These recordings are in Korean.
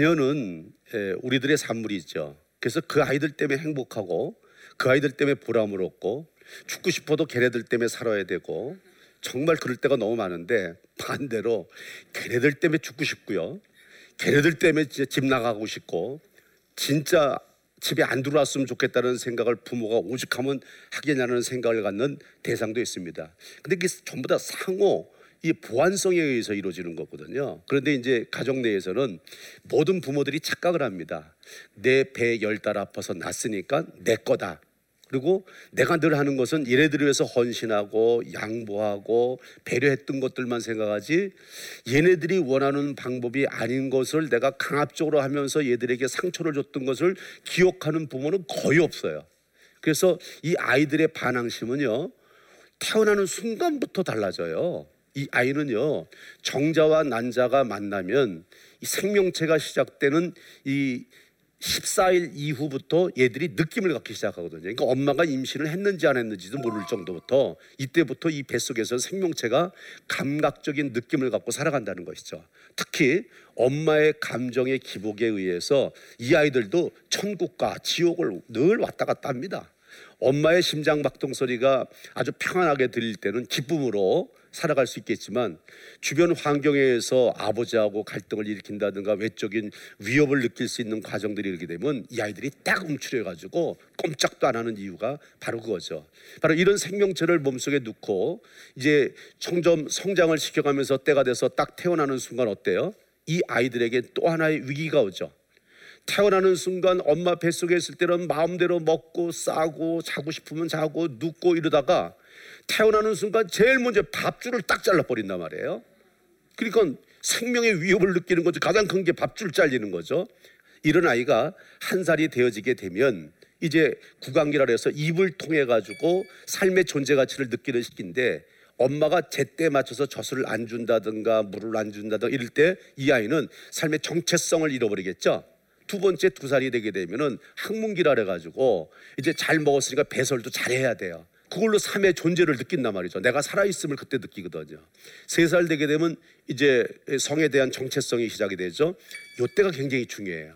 자녀는 예, 우리들의 산물이죠. 그래서 그 아이들 때문에 행복하고 그 아이들 때문에 보람을 얻고 죽고 싶어도 걔네들 때문에 살아야 되고 정말 그럴 때가 너무 많은데 반대로 걔네들 때문에 죽고 싶고요. 걔네들 때문에 집 나가고 싶고 진짜 집에 안 들어왔으면 좋겠다는 생각을 부모가 오죽하면 하겠냐는 생각을 갖는 대상도 있습니다. 근데 이게 전부 다 상호 이 보완성에 의해서 이루어지는 거거든요. 그런데 이제 가정 내에서는 모든 부모들이 착각을 합니다. 내 배 열 달 아파서 낳았으니까 내 거다. 그리고 내가 늘 하는 것은 얘네들을 위해서 헌신하고 양보하고 배려했던 것들만 생각하지 얘네들이 원하는 방법이 아닌 것을 내가 강압적으로 하면서 얘들에게 상처를 줬던 것을 기억하는 부모는 거의 없어요. 그래서 이 아이들의 반항심은요, 태어나는 순간부터 달라져요. 이 아이는요, 정자와 난자가 만나면 이 생명체가 시작되는 이 14일 이후부터 얘들이 느낌을 갖기 시작하거든요. 그러니까 엄마가 임신을 했는지 안 했는지도 모를 정도부터 이때부터 이 뱃속에서 생명체가 감각적인 느낌을 갖고 살아간다는 것이죠. 특히 엄마의 감정의 기복에 의해서 이 아이들도 천국과 지옥을 늘 왔다 갔다 합니다. 엄마의 심장 박동 소리가 아주 평안하게 들릴 때는 기쁨으로 살아갈 수 있겠지만 주변 환경에 의해서 아버지하고 갈등을 일으킨다든가 외적인 위협을 느낄 수 있는 과정들이 이렇게 되면 이 아이들이 딱 움츠려 가지고 꼼짝도 안 하는 이유가 바로 그거죠. 바로 이런 생명체를 몸속에 넣고 이제 점점 성장을 시켜가면서 때가 돼서 딱 태어나는 순간 어때요? 이 아이들에게 또 하나의 위기가 오죠. 태어나는 순간 엄마 뱃속에 있을 때는 마음대로 먹고 싸고 자고 싶으면 자고 눕고 이러다가 태어나는 순간 제일 먼저 밥줄을 딱 잘라버린단 말이에요. 그러니까 생명의 위협을 느끼는 거죠. 가장 큰 게 밥줄 잘리는 거죠. 이런 아이가 한 살이 되어지게 되면 이제 구강기라 해서 입을 통해 가지고 삶의 존재 가치를 느끼는 시기인데 엄마가 제때 맞춰서 젖을 안 준다든가 물을 안 준다든가 이럴 때 이 아이는 삶의 정체성을 잃어버리겠죠. 두 번째 두 살이 되게 되면은 학문기라 해가지고 이제 잘 먹었으니까 배설도 잘 해야 돼요. 그걸로 삶의 존재를 느낀단 말이죠. 내가 살아있음을 그때 느끼거든요. 세 살 되게 되면 이제 성에 대한 정체성이 시작이 되죠. 요때가 굉장히 중요해요.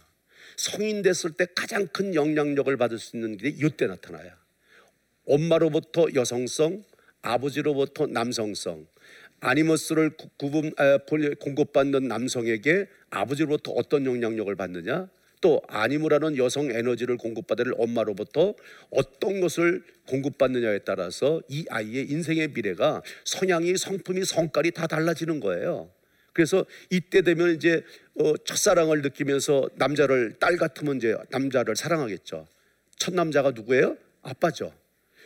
성인 됐을 때 가장 큰 영향력을 받을 수 있는 게 이때 나타나요. 엄마로부터 여성성, 아버지로부터 남성성, 아니머스를 구분 아, 공급받는 남성에게 아버지로부터 어떤 영향력을 받느냐? 또 아니무라는 여성 에너지를 공급받을 엄마로부터 어떤 것을 공급받느냐에 따라서 이 아이의 인생의 미래가 성향이 성품이 성깔이 다 달라지는 거예요. 그래서 이때 되면 이제 어, 첫사랑을 느끼면서 남자를 딸 같으면 이제 남자를 사랑하겠죠. 첫 남자가 누구예요? 아빠죠.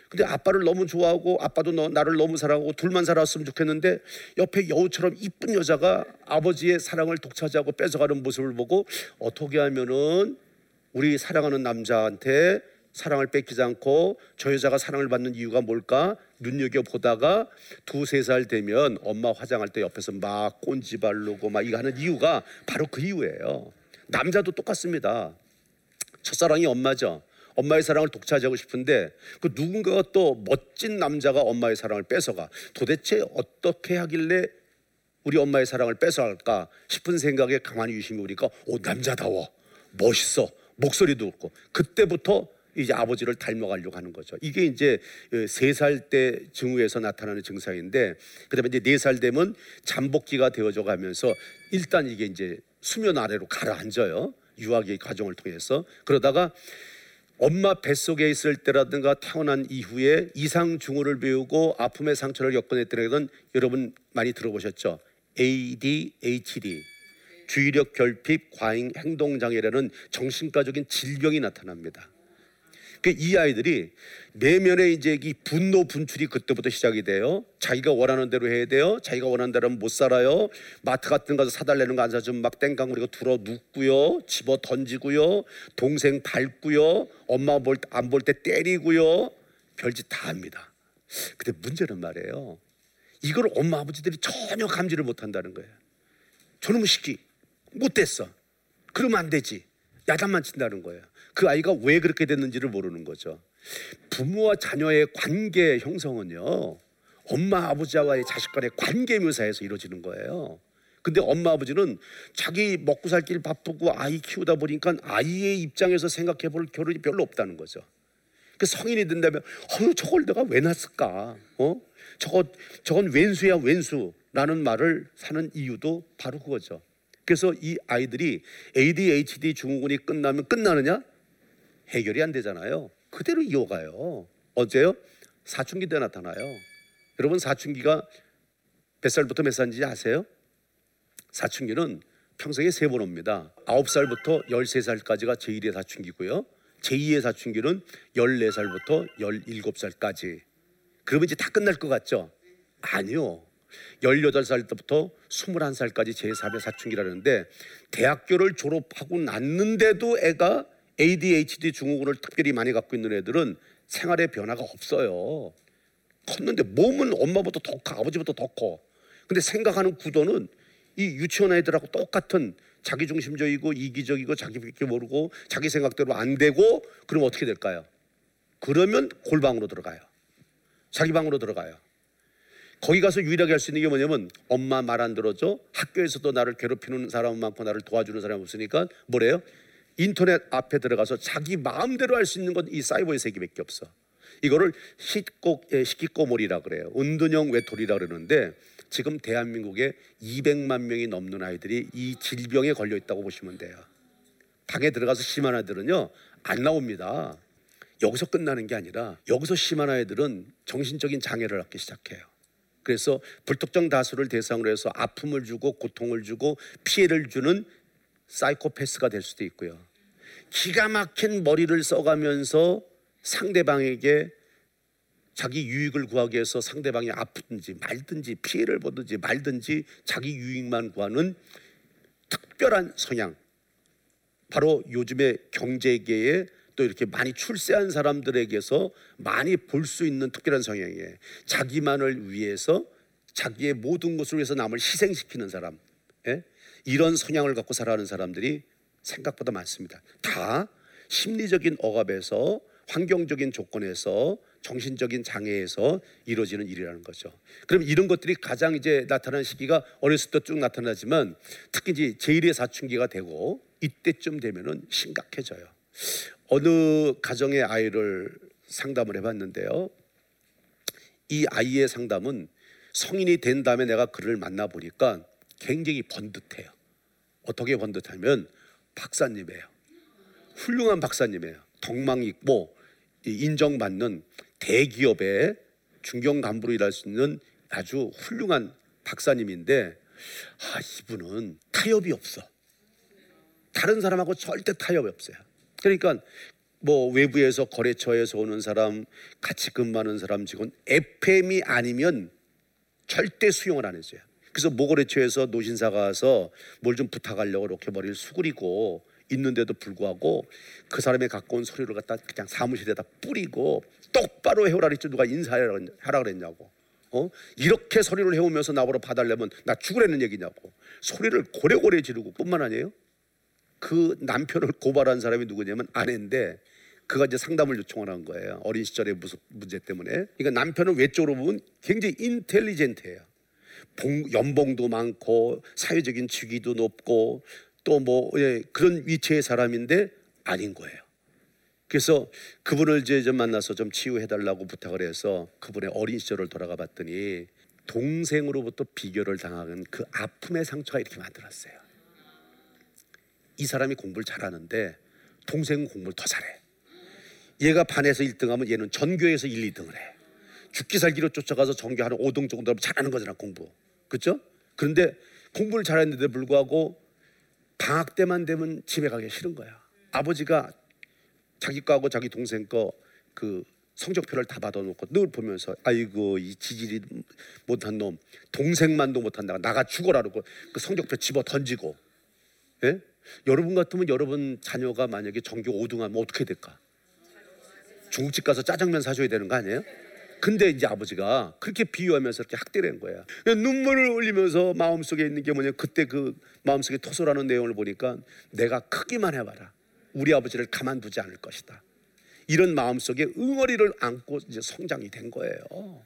근데 아빠를 너무 좋아하고 아빠도 너, 나를 너무 사랑하고 둘만 살았으면 좋겠는데 옆에 여우처럼 이쁜 여자가 아버지의 사랑을 독차지하고 뺏어가는 모습을 보고 어떻게 하면은 우리 사랑하는 남자한테 사랑을 뺏기지 않고 저 여자가 사랑을 받는 이유가 뭘까 눈여겨 보다가 두세 살 되면 엄마 화장할 때 옆에서 막 꼰지 바르고 막 이거 하는 이유가 바로 그 이유예요. 남자도 똑같습니다. 첫사랑이 엄마죠. 엄마의 사랑을 독차지하고 싶은데 그 누군가가 또 멋진 남자가 엄마의 사랑을 뺏어가. 도대체 어떻게 하길래 우리 엄마의 사랑을 뺏어갈까 싶은 생각에 가만히 유심히 보니까 오 남자다워. 멋있어. 목소리도 없고. 그때부터 이제 아버지를 닮아가려고 하는 거죠. 이게 이제 세 살 때 증후에서 나타나는 증상인데 그다음에 이제 네 살 되면 잠복기가 되어져 가면서 일단 이게 이제 수면 아래로 가라앉아요. 유아기의 과정을 통해서. 그러다가 엄마 뱃속에 있을 때라든가 태어난 이후에 이상 증후를 배우고 아픔의 상처를 겪어냈던 건 여러분 많이 들어보셨죠? ADHD 주의력 결핍 과잉 행동 장애라는 정신과적인 질병이 나타납니다. 그이 아이들이 내면의 이제 이 분노 분출이 그때부터 시작이 돼요. 자기가 원하는 대로 해야 돼요. 자기가 원하는 대로 못 살아요. 마트 같은 가서 사달라는 거 안 사주면 막 땡깡부리고 들어 눕고요. 집어 던지고요. 동생 밟고요. 엄마 안 볼 때 때리고요. 별짓 다 합니다. 근데 문제는 말이에요. 이걸 엄마 아버지들이 전혀 감지를 못한다는 거예요. 저놈의 시기 못됐어. 그러면 안 되지. 야단만 친다는 거예요. 그 아이가 왜 그렇게 됐는지를 모르는 거죠. 부모와 자녀의 관계 형성은요. 엄마 아버지와의 자식 간의 관계 묘사에서 이루어지는 거예요. 근데 엄마 아버지는 자기 먹고 살길 바쁘고 아이 키우다 보니까 아이의 입장에서 생각해 볼 겨를이 별로 없다는 거죠. 그 성인이 된다면 어휴 저걸 내가 왜 낳았을까? 어? 저거 저건 왼수야 왼수라는 말을 사는 이유도 바로 그거죠. 그래서 이 아이들이 ADHD 증후군이 끝나면 끝나느냐? 해결이 안 되잖아요. 그대로 이어가요. 어제요? 사춘기 때 나타나요. 여러분 사춘기가 몇 살부터 몇 살인지 아세요? 사춘기는 평생에 세 번 옵니다. 아홉 살부터 열세 살까지가 제1의 사춘기고요. 제2의 사춘기는 열네 살부터 열일곱 살까지. 그러면 이제 다 끝날 것 같죠? 아니요. 18살 때부터 21살까지 제3의 사춘기라는데 대학교를 졸업하고 났는데도 애가 ADHD 증후군을 특별히 많이 갖고 있는 애들은 생활의 변화가 없어요. 컸는데 몸은 엄마보다 더 커, 아버지보다 더 커. 근데 생각하는 구도는 이 유치원 애들하고 똑같은 자기중심적이고 이기적이고 자기밖에 모르고 자기 생각대로 안 되고 그럼 어떻게 될까요? 그러면 골방으로 들어가요. 자기 방으로 들어가요. 거기 가서 유일하게 할 수 있는 게 뭐냐면 엄마 말 안 들어줘 학교에서도 나를 괴롭히는 사람 많고 나를 도와주는 사람이 없으니까 뭐래요? 인터넷 앞에 들어가서 자기 마음대로 할 수 있는 건 이 사이버의 세계밖에 없어. 이거를 식고 식기꼬물이라 그래요. 은둔형 외톨이라 그러는데 지금 대한민국에 200만 명이 넘는 아이들이 이 질병에 걸려 있다고 보시면 돼요. 방에 들어가서 심한 아이들은요 안 나옵니다. 여기서 끝나는 게 아니라 여기서 심한 아이들은 정신적인 장애를 갖기 시작해요. 그래서 불특정 다수를 대상으로 해서 아픔을 주고 고통을 주고 피해를 주는 사이코패스가 될 수도 있고요. 기가 막힌 머리를 써가면서 상대방에게 자기 유익을 구하기 위해서 상대방이 아프든지 말든지 피해를 보든지 말든지 자기 유익만 구하는 특별한 성향. 바로 요즘의 경제계에 또 이렇게 많이 출세한 사람들에게서 많이 볼 수 있는 특별한 성향이에요. 자기만을 위해서 자기의 모든 것을 위해서 남을 희생시키는 사람. 예? 이런 성향을 갖고 살아가는 사람들이 생각보다 많습니다. 다 심리적인 억압에서 환경적인 조건에서 정신적인 장애에서 이루어지는 일이라는 거죠. 그럼 이런 것들이 가장 이제 나타나는 시기가 어렸을 때 쭉 나타나지만 특히 이제 제1의 사춘기가 되고 이때쯤 되면은 심각해져요. 어느 가정의 아이를 상담을 해봤는데요. 이 아이의 상담은 성인이 된 다음에 내가 그를 만나 보니까 굉장히 번듯해요. 어떻게 번듯하면 박사님이에요. 훌륭한 박사님이에요. 덕망 있고 인정받는 대기업의 중견 간부로 일할 수 있는 아주 훌륭한 박사님인데 아 이분은 타협이 없어. 다른 사람하고 절대 타협이 없어요. 그러니까 뭐 외부에서 거래처에서 오는 사람, 같이 근무하는 사람 직원 FM이 아니면 절대 수용을 안 해줘요. 그래서 모거래처에서 노신사가 와서 뭘 좀 부탁하려고 이렇게 머리를 수그리고 있는데도 불구하고 그 사람의 갖고 온 서류를 갖다 그냥 사무실에다 뿌리고 똑바로 해오라 그랬지. 누가 인사하라 그랬냐고. 어? 이렇게 소리를 해오면서 나보러 봐달라면 나 죽으라는 얘기냐고. 소리를 고래고래 지르고 뿐만 아니에요. 그 남편을 고발한 사람이 누구냐면 아내인데 그가 이제 상담을 요청을 한 거예요. 어린 시절의 문제 때문에. 그러니까 남편은 외적으로 보면 굉장히 인텔리젠트해요 연봉도 많고 사회적인 직위도 높고 또뭐 예, 그런 위치의 사람인데 아닌 거예요. 그래서 그분을 이제 좀 만나서 좀 치유해 달라고 부탁을 해서 그분의 어린 시절을 돌아가 봤더니 동생으로부터 비교를 당하는 그 아픔의 상처가 이렇게 만들었어요. 이 사람이 공부를 잘하는데 동생은 공부를 더 잘해. 얘가 반에서 1등하면 얘는 전교에서 1, 2등을 해. 죽기 살기로 쫓아가서 전교 한 5등 정도 잘하는 거잖아 공부. 그렇죠? 그런데 공부를 잘했는데 불구하고 방학 때만 되면 집에 가기 싫은 거야. 아버지가 자기 거하고 자기 동생 거 그 성적표를 다 받아놓고 늘 보면서 아이고 이 지질이 못한 놈 동생만도 못한다가 나가 죽어라 그러고 그 성적표 집어 던지고 예? 여러분 같으면 여러분 자녀가 만약에 전교 5등 하면 어떻게 될까? 중국집 가서 짜장면 사줘야 되는 거 아니에요? 근데 이제 아버지가 그렇게 비유하면서 이렇게 학대를 거야. 눈물을 흘리면서 마음속에 있는 게 뭐냐. 그때 그 마음속에 토설하는 내용을 보니까 내가 크기만 해봐라. 우리 아버지를 가만두지 않을 것이다. 이런 마음속에 응어리를 안고 이제 성장이 된 거예요.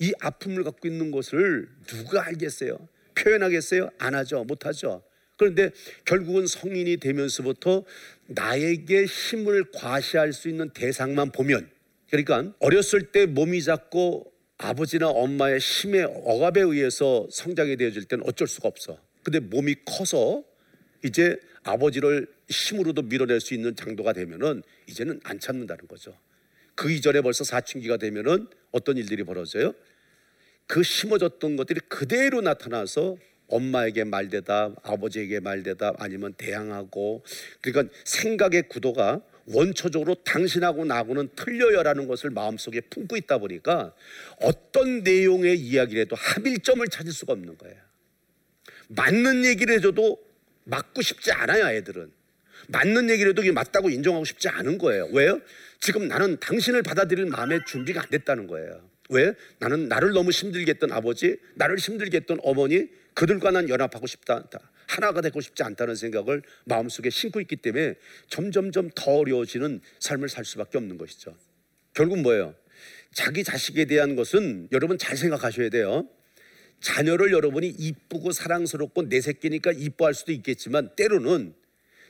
이 아픔을 갖고 있는 것을 누가 알겠어요? 표현하겠어요? 안 하죠. 못 하죠. 그런데 결국은 성인이 되면서부터 나에게 힘을 과시할 수 있는 대상만 보면 그러니까 어렸을 때 몸이 작고 아버지나 엄마의 힘의 억압에 의해서 성장이 되어질 때는 어쩔 수가 없어. 근데 몸이 커서 이제 아버지를 힘으로도 밀어낼 수 있는 장도가 되면은 이제는 안 참는다는 거죠. 그 이전에 벌써 사춘기가 되면은 어떤 일들이 벌어져요? 그 심어졌던 것들이 그대로 나타나서 엄마에게 말대답, 아버지에게 말대답, 아니면 대항하고 그러니까 생각의 구도가 원초적으로 당신하고 나하고는 틀려요라는 것을 마음속에 품고 있다 보니까 어떤 내용의 이야기라도 합일점을 찾을 수가 없는 거예요. 맞는 얘기를 해줘도 맞고 싶지 않아요, 애들은. 맞는 얘기를 해도 맞다고 인정하고 싶지 않은 거예요. 왜요? 지금 나는 당신을 받아들일 마음의 준비가 안 됐다는 거예요. 왜? 나는 나를 너무 힘들게 했던 아버지, 나를 힘들게 했던 어머니, 그들과 난 연합하고 싶다. 하나가 되고 싶지 않다는 생각을 마음속에 심고 있기 때문에 점점점 더 어려워지는 삶을 살 수밖에 없는 것이죠. 결국 뭐예요? 자기 자식에 대한 것은 여러분 잘 생각하셔야 돼요. 자녀를 여러분이 이쁘고 사랑스럽고 내 새끼니까 이뻐할 수도 있겠지만 때로는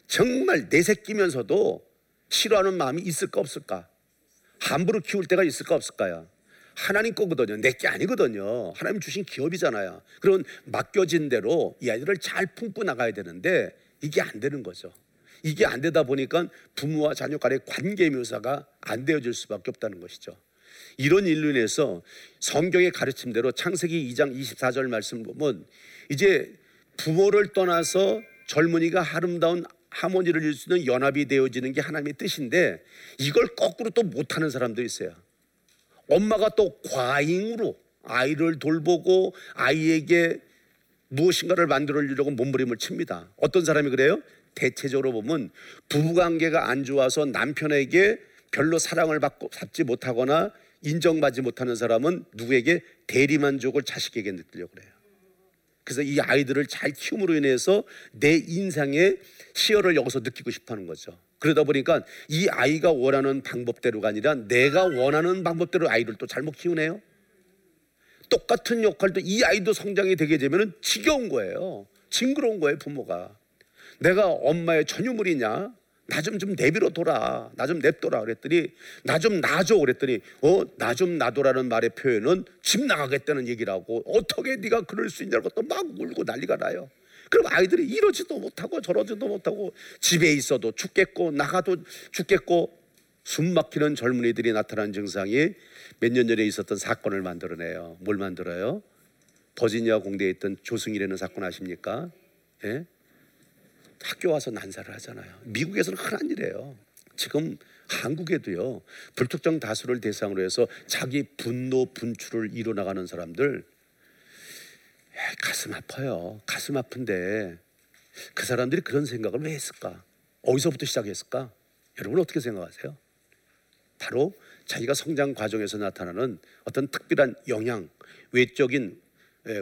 정말 내 새끼면서도 싫어하는 마음이 있을까 없을까? 함부로 키울 때가 있을까 없을까요? 하나님 거거든요. 내 게 아니거든요. 하나님 주신 기업이잖아요. 그런 맡겨진 대로 이 아이들을 잘 품고 나가야 되는데 이게 안 되는 거죠. 이게 안 되다 보니까 부모와 자녀 간의 관계 묘사가 안 되어질 수밖에 없다는 것이죠. 이런 인해서 성경의 가르침대로 창세기 2장 24절 말씀 보면 이제 부모를 떠나서 젊은이가 아름다운 하모니를 이룰 수 있는 연합이 되어지는 게 하나님의 뜻인데 이걸 거꾸로 또 못하는 사람도 있어요. 엄마가 또 과잉으로 아이를 돌보고 아이에게 무엇인가를 만들어주려고 몸부림을 칩니다. 어떤 사람이 그래요? 대체적으로 보면 부부관계가 안 좋아서 남편에게 별로 사랑을 받고 받지 못하거나 인정받지 못하는 사람은 누구에게 대리만족을 자식에게 느끼려고 그래요. 그래서 이 아이들을 잘 키움으로 인해서 내 인상의 시열을 여기서 느끼고 싶어 하는 거죠. 그러다 보니까 이 아이가 원하는 방법대로가 아니라 내가 원하는 방법대로 아이를 또 잘못 키우네요. 똑같은 역할도 이 아이도 성장이 되게 되면 지겨운 거예요. 징그러운 거예요, 부모가. 내가 엄마의 전유물이냐? 나 좀 좀 내비로 둬라. 나좀 냅둬라. 그랬더니 나 좀 놔줘. 그랬더니 어, 나 좀 놔둬라는 말의 표현은 집 나가겠다는 얘기라고 어떻게 네가 그럴 수 있냐고 또 막 울고 난리가 나요. 그럼 아이들이 이러지도 못하고 저러지도 못하고 집에 있어도 죽겠고 나가도 죽겠고 숨 막히는 젊은이들이 나타난 증상이 몇 년 전에 있었던 사건을 만들어내요. 뭘 만들어요? 버지니아 공대에 있던 조승일이라는 사건 아십니까? 예? 학교 와서 난사를 하잖아요. 미국에서는 흔한 일이에요. 지금 한국에도요. 불특정 다수를 대상으로 해서 자기 분노 분출을 이뤄나가는 사람들 가슴 아파요. 가슴 아픈데 그 사람들이 그런 생각을 왜 했을까? 어디서부터 시작했을까? 여러분 어떻게 생각하세요? 바로 자기가 성장 과정에서 나타나는 어떤 특별한 영향, 외적인 예,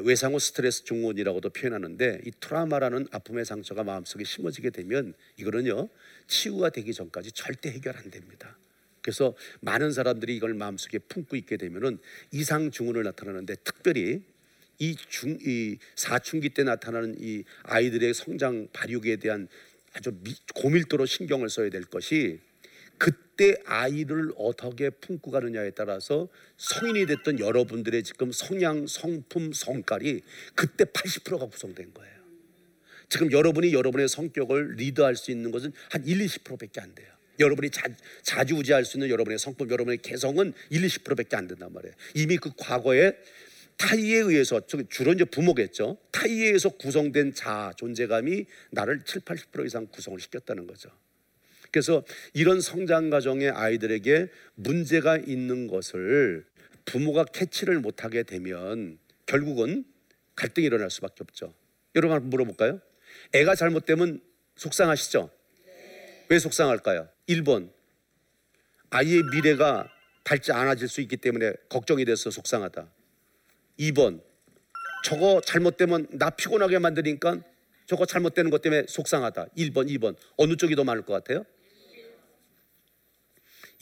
외상후 스트레스 증후군이라고도 표현하는데 이 트라우마라는 아픔의 상처가 마음속에 심어지게 되면 이거는요 치유가 되기 전까지 절대 해결 안 됩니다. 그래서 많은 사람들이 이걸 마음속에 품고 있게 되면은 이상 증후를 나타나는데 특별히 이 중 이 사춘기 때 나타나는 이 아이들의 성장 발육에 대한 아주 미, 고밀도로 신경을 써야 될 것이 그때 아이를 어떻게 품고 가느냐에 따라서 성인이 됐던 여러분들의 지금 성향, 성품, 성깔이 그때 80%가 구성된 거예요. 지금 여러분이 여러분의 성격을 리드할 수 있는 것은 한 1, 20%밖에 안 돼요. 여러분이 자, 자주우지할 수 있는 여러분의 성품, 여러분의 개성은 1, 20%밖에 안 된단 말이에요. 이미 그 과거에 타이에 의해서 주로 이제 부모겠죠. 타이에 의해서 구성된 자 존재감이 나를 7, 80% 이상 구성을 시켰다는 거죠. 그래서 이런 성장 과정의 아이들에게 문제가 있는 것을 부모가 캐치를 못하게 되면 결국은 갈등이 일어날 수밖에 없죠. 여러분 한번 물어볼까요? 애가 잘못되면 속상하시죠? 왜 속상할까요? 1번 아이의 미래가 밝지 않아질 수 있기 때문에 걱정이 돼서 속상하다. 2번 저거 잘못되면 나 피곤하게 만드니까 저거 잘못되는 것 때문에 속상하다. 1번, 2번 어느 쪽이 더 많을 것 같아요?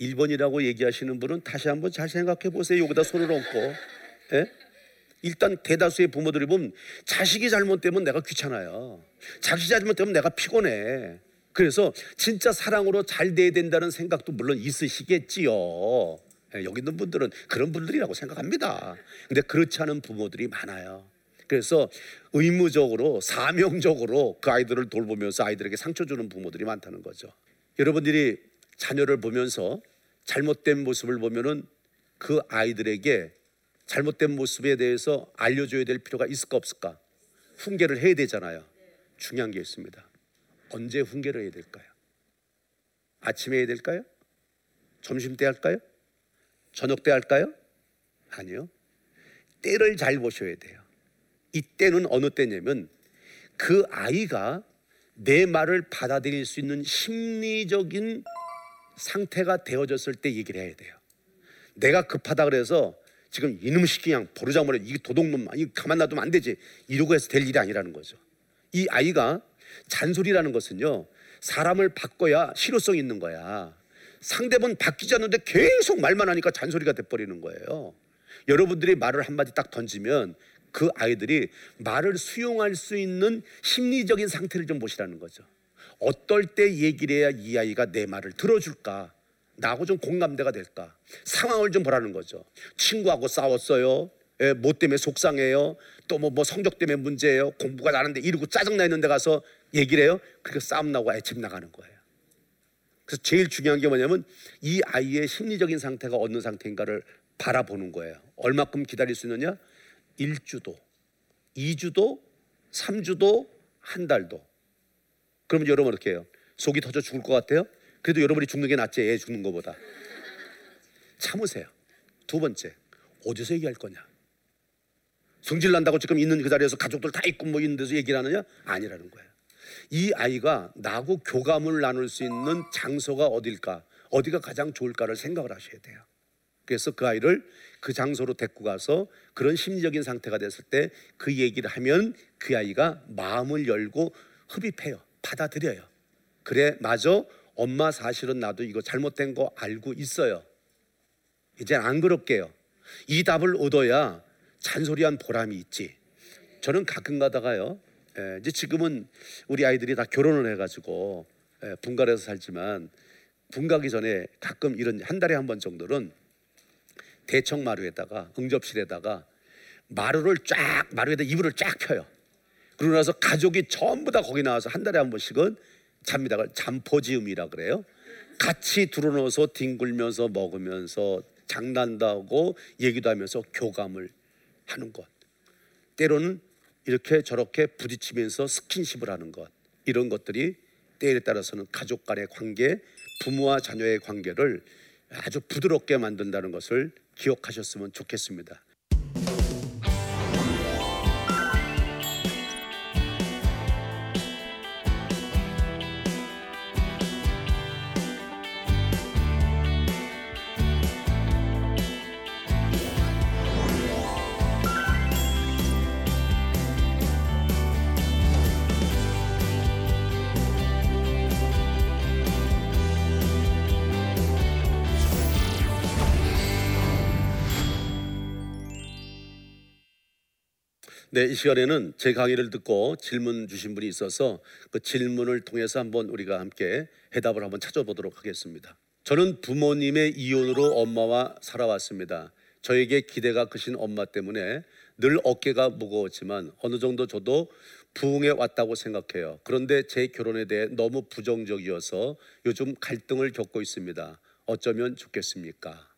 1번이라고 얘기하시는 분은 다시 한번 잘 생각해 보세요. 여기다 손을 얹고. 예? 일단 대다수의 부모들이 보면 자식이 잘못되면 내가 귀찮아요. 자식이 잘못되면 내가 피곤해. 그래서 진짜 사랑으로 잘 돼야 된다는 생각도 물론 있으시겠지요. 예, 여기 있는 분들은 그런 분들이라고 생각합니다. 근데 그렇지 않은 부모들이 많아요. 그래서 의무적으로 사명적으로 그 아이들을 돌보면서 아이들에게 상처 주는 부모들이 많다는 거죠. 여러분들이 자녀를 보면서 잘못된 모습을 보면은 그 아이들에게 잘못된 모습에 대해서 알려줘야 될 필요가 있을까 없을까? 훈계를 해야 되잖아요. 중요한 게 있습니다. 언제 훈계를 해야 될까요? 아침에 해야 될까요? 점심 때 할까요? 저녁 때 할까요? 아니요. 때를 잘 보셔야 돼요. 이 때는 어느 때냐면 그 아이가 내 말을 받아들일 수 있는 심리적인 상태가 되어졌을 때 얘기를 해야 돼요. 내가 급하다 그래서 지금 이놈 시키 그냥 버르장머리 이 도둑놈 이 가만 놔두면 안 되지 이러고 해서 될 일이 아니라는 거죠. 이 아이가 잔소리라는 것은요 사람을 바꿔야 실효성이 있는 거야. 상대분 바뀌지 않는데 계속 말만 하니까 잔소리가 돼버리는 거예요. 여러분들이 말을 한마디 딱 던지면 그 아이들이 말을 수용할 수 있는 심리적인 상태를 좀 보시라는 거죠. 어떨 때 얘기를 해야 이 아이가 내 말을 들어줄까? 나하고 좀 공감대가 될까? 상황을 좀 보라는 거죠. 친구하고 싸웠어요. 예, 뭐 때문에 속상해요. 또 뭐 뭐 성적 때문에 문제예요. 공부가 나는데 이러고 짜증나 있는데 가서 얘기를 해요. 그렇게 싸움 나고 애집 나가는 거예요. 그래서 제일 중요한 게 뭐냐면 이 아이의 심리적인 상태가 어느 상태인가를 바라보는 거예요. 얼마큼 기다릴 수 있느냐? 1주도, 2주도, 3주도, 한 달도. 그러면 여러분 어떻게 해요? 속이 터져 죽을 것 같아요? 그래도 여러분이 죽는 게 낫지 애 죽는 것보다. 참으세요. 두 번째, 어디서 얘기할 거냐? 성질 난다고 지금 있는 그 자리에서 가족들 다 있고 뭐 있는 데서 얘기를 하느냐? 아니라는 거예요. 이 아이가 나하고 교감을 나눌 수 있는 장소가 어딜까? 어디가 가장 좋을까를 생각을 하셔야 돼요. 그래서 그 아이를 그 장소로 데리고 가서 그런 심리적인 상태가 됐을 때 그 얘기를 하면 그 아이가 마음을 열고 흡입해요. 받아들여요. 그래, 맞아. 엄마 사실은 나도 이거 잘못된 거 알고 있어요. 이제 안 그럴게요. 이 답을 얻어야 잔소리한 보람이 있지. 저는 가끔 가다가요. 예, 이제 지금은 우리 아이들이 다 결혼을 해가지고 예, 분가해서 살지만 분가기 전에 가끔 이런 한 달에 한 번 정도는 대청 마루에다가 응접실에다가 마루를 쫙 마루에다 이불을 쫙 펴요. 그러고 나서 가족이 전부 다 거기 나와서 한 달에 한 번씩은 잡니다. 잠포지음이라 그래요. 같이 들어놓아서 뒹굴면서 먹으면서 장난도 하고 얘기도 하면서 교감을 하는 것. 때로는 이렇게 저렇게 부딪히면서 스킨십을 하는 것. 이런 것들이 때에 따라서는 가족 간의 관계, 부모와 자녀의 관계를 아주 부드럽게 만든다는 것을 기억하셨으면 좋겠습니다. 네, 이 시간에는 제 강의를 듣고 질문 주신 분이 있어서 그 질문을 통해서 한번 우리가 함께 해답을 한번 찾아보도록 하겠습니다. 저는 부모님의 이혼으로 엄마와 살아왔습니다. 저에게 기대가 크신 엄마 때문에 늘 어깨가 무거웠지만 어느 정도 저도 부흥해 왔다고 생각해요. 그런데 제 결혼에 대해 너무 부정적이어서 요즘 갈등을 겪고 있습니다. 어쩌면 좋겠습니까?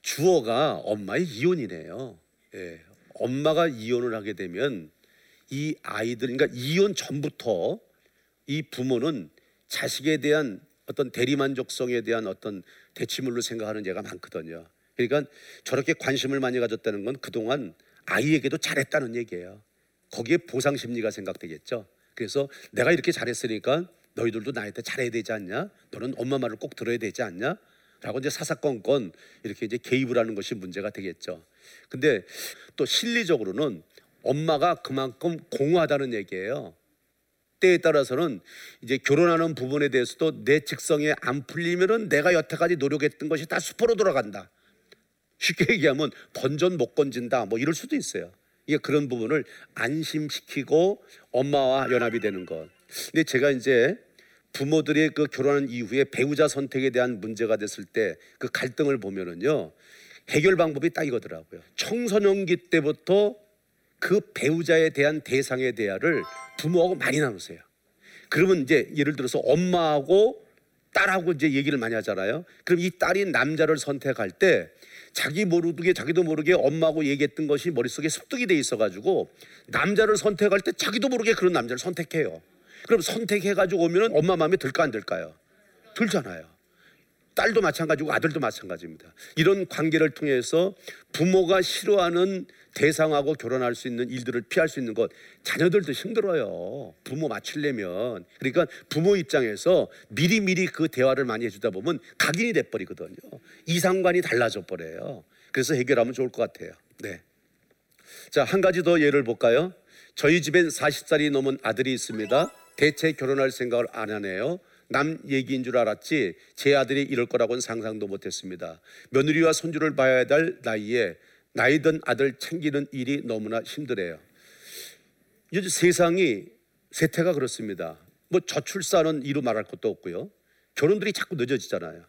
주어가 엄마의 이혼이네요. 예, 엄마가 이혼을 하게 되면 이 아이들 그러니까 이혼 전부터 이 부모는 자식에 대한 어떤 대리만족성에 대한 어떤 대치물로 생각하는 예가 많거든요. 그러니까 저렇게 관심을 많이 가졌다는 건 그동안 아이에게도 잘했다는 얘기예요. 거기에 보상 심리가 생각되겠죠. 그래서 내가 이렇게 잘했으니까 너희들도 나한테 잘해야 되지 않냐? 너는 엄마 말을 꼭 들어야 되지 않냐? 라고 이제 사사건건 이렇게 이제 개입을 하는 것이 문제가 되겠죠. 근데 또 실리적으로는 엄마가 그만큼 공허하다는 얘기예요. 때에 따라서는 이제 결혼하는 부분에 대해서도 내 직성에 안 풀리면은 내가 여태까지 노력했던 것이 다 수포로 돌아간다. 쉽게 얘기하면 건전 못 건진다 뭐 이럴 수도 있어요. 이게 그런 부분을 안심시키고 엄마와 연합이 되는 것. 근데 제가 이제 부모들이 그 결혼한 이후에 배우자 선택에 대한 문제가 됐을 때 그 갈등을 보면은요 해결 방법이 딱 이거더라고요. 청소년기 때부터 그 배우자에 대한 대상의 대화를 부모하고 많이 나누세요. 그러면 이제 예를 들어서 엄마하고 딸하고 이제 얘기를 많이 하잖아요. 그럼 이 딸이 남자를 선택할 때 자기 모르게 자기도 모르게 엄마하고 얘기했던 것이 머릿속에 습득이 돼 있어 가지고 남자를 선택할 때 자기도 모르게 그런 남자를 선택해요. 그럼 선택해가지고 오면은 엄마 마음에 들까 안 들까요? 들잖아요. 딸도 마찬가지고 아들도 마찬가지입니다. 이런 관계를 통해서 부모가 싫어하는 대상하고 결혼할 수 있는 일들을 피할 수 있는 것 자녀들도 힘들어요. 부모 맞추려면 그러니까 부모 입장에서 미리 미리 그 대화를 많이 해주다 보면 각인이 돼 버리거든요. 이상관이 달라져 버려요. 그래서 해결하면 좋을 것 같아요. 네. 자, 한 가지 더 예를 볼까요? 저희 집엔 40살이 넘은 아들이 있습니다. 대체 결혼할 생각을 안 하네요. 남 얘기인 줄 알았지 제 아들이 이럴 거라고는 상상도 못했습니다. 며느리와 손주를 봐야 될 나이에 나이 든 아들 챙기는 일이 너무나 힘들어요. 요즘 세상이 세태가 그렇습니다. 뭐 저출산은 이루 말할 것도 없고요. 결혼들이 자꾸 늦어지잖아요.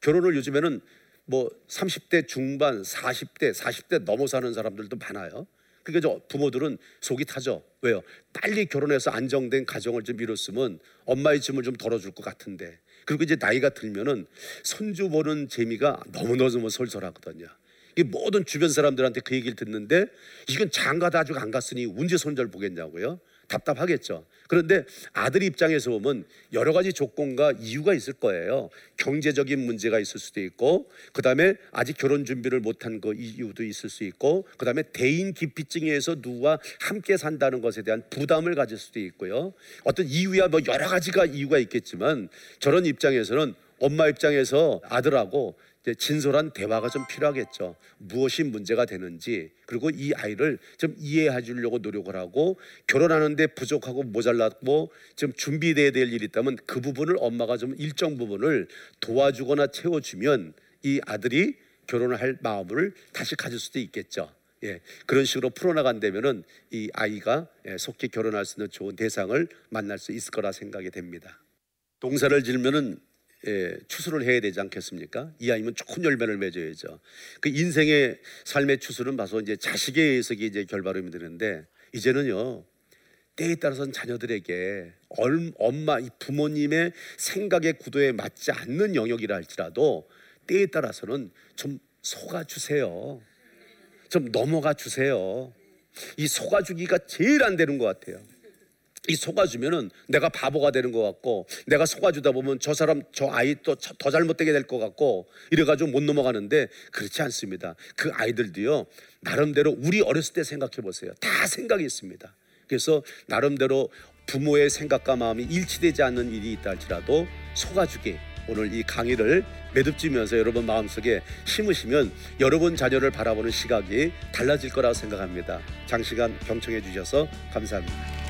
결혼을 요즘에는 뭐 30대 중반, 40대, 40대 넘어 사는 사람들도 많아요. 그러니까 저 부모들은 속이 타죠. 왜요? 빨리 결혼해서 안정된 가정을 좀 이뤘으면 엄마의 짐을 좀 덜어줄 것 같은데. 그리고 이제 나이가 들면은 손주 보는 재미가 너무너무 솔솔하거든요. 이 모든 주변 사람들한테 그 얘기를 듣는데 이건 장가도 아직 안 갔으니 언제 손자를 보겠냐고요. 답답하겠죠. 그런데 아들 입장에서 보면 여러 가지 조건과 이유가 있을 거예요. 경제적인 문제가 있을 수도 있고, 그 다음에 아직 결혼 준비를 못한 그 이유도 있을 수 있고, 그 다음에 대인 기피증에 의해서 누구와 함께 산다는 것에 대한 부담을 가질 수도 있고요. 어떤 이유야 뭐 여러 가지가 이유가 있겠지만 저런 입장에서는 엄마 입장에서 아들하고 진솔한 대화가 좀 필요하겠죠. 무엇이 문제가 되는지 그리고 이 아이를 좀 이해해 주려고 노력을 하고 결혼하는데 부족하고 모자랐고 좀 준비돼야 될 일이 있다면 그 부분을 엄마가 좀 일정 부분을 도와주거나 채워주면 이 아들이 결혼을 할 마음을 다시 가질 수도 있겠죠. 예, 그런 식으로 풀어나간다면은 이 아이가 예, 속히 결혼할 수 있는 좋은 대상을 만날 수 있을 거라 생각이 됩니다. 동사를 지으면은 예, 추수를 해야 되지 않겠습니까? 이 아이면 좋은 열매를 맺어야죠. 그 인생의 삶의 추수는 봐서 이제 자식에 의해서 이제 결발음이 되는데 이제는요 때에 따라서는 자녀들에게 엄마 부모님의 생각의 구도에 맞지 않는 영역이라 할지라도 때에 따라서는 좀 속아 주세요. 좀 넘어가 주세요. 이 속아 주기가 제일 안 되는 것 같아요. 이 속아주면은 내가 바보가 되는 것 같고 내가 속아주다 보면 저 사람 저 아이 또 더 잘못되게 될 것 같고 이래가지고 못 넘어가는데 그렇지 않습니다. 그 아이들도요 나름대로 우리 어렸을 때 생각해 보세요. 다 생각이 있습니다. 그래서 나름대로 부모의 생각과 마음이 일치되지 않는 일이 있다 할지라도 속아주기 오늘 이 강의를 매듭지면서 여러분 마음속에 심으시면 여러분 자녀를 바라보는 시각이 달라질 거라고 생각합니다. 장시간 경청해 주셔서 감사합니다.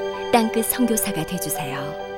땅끝 성교사가 되주세요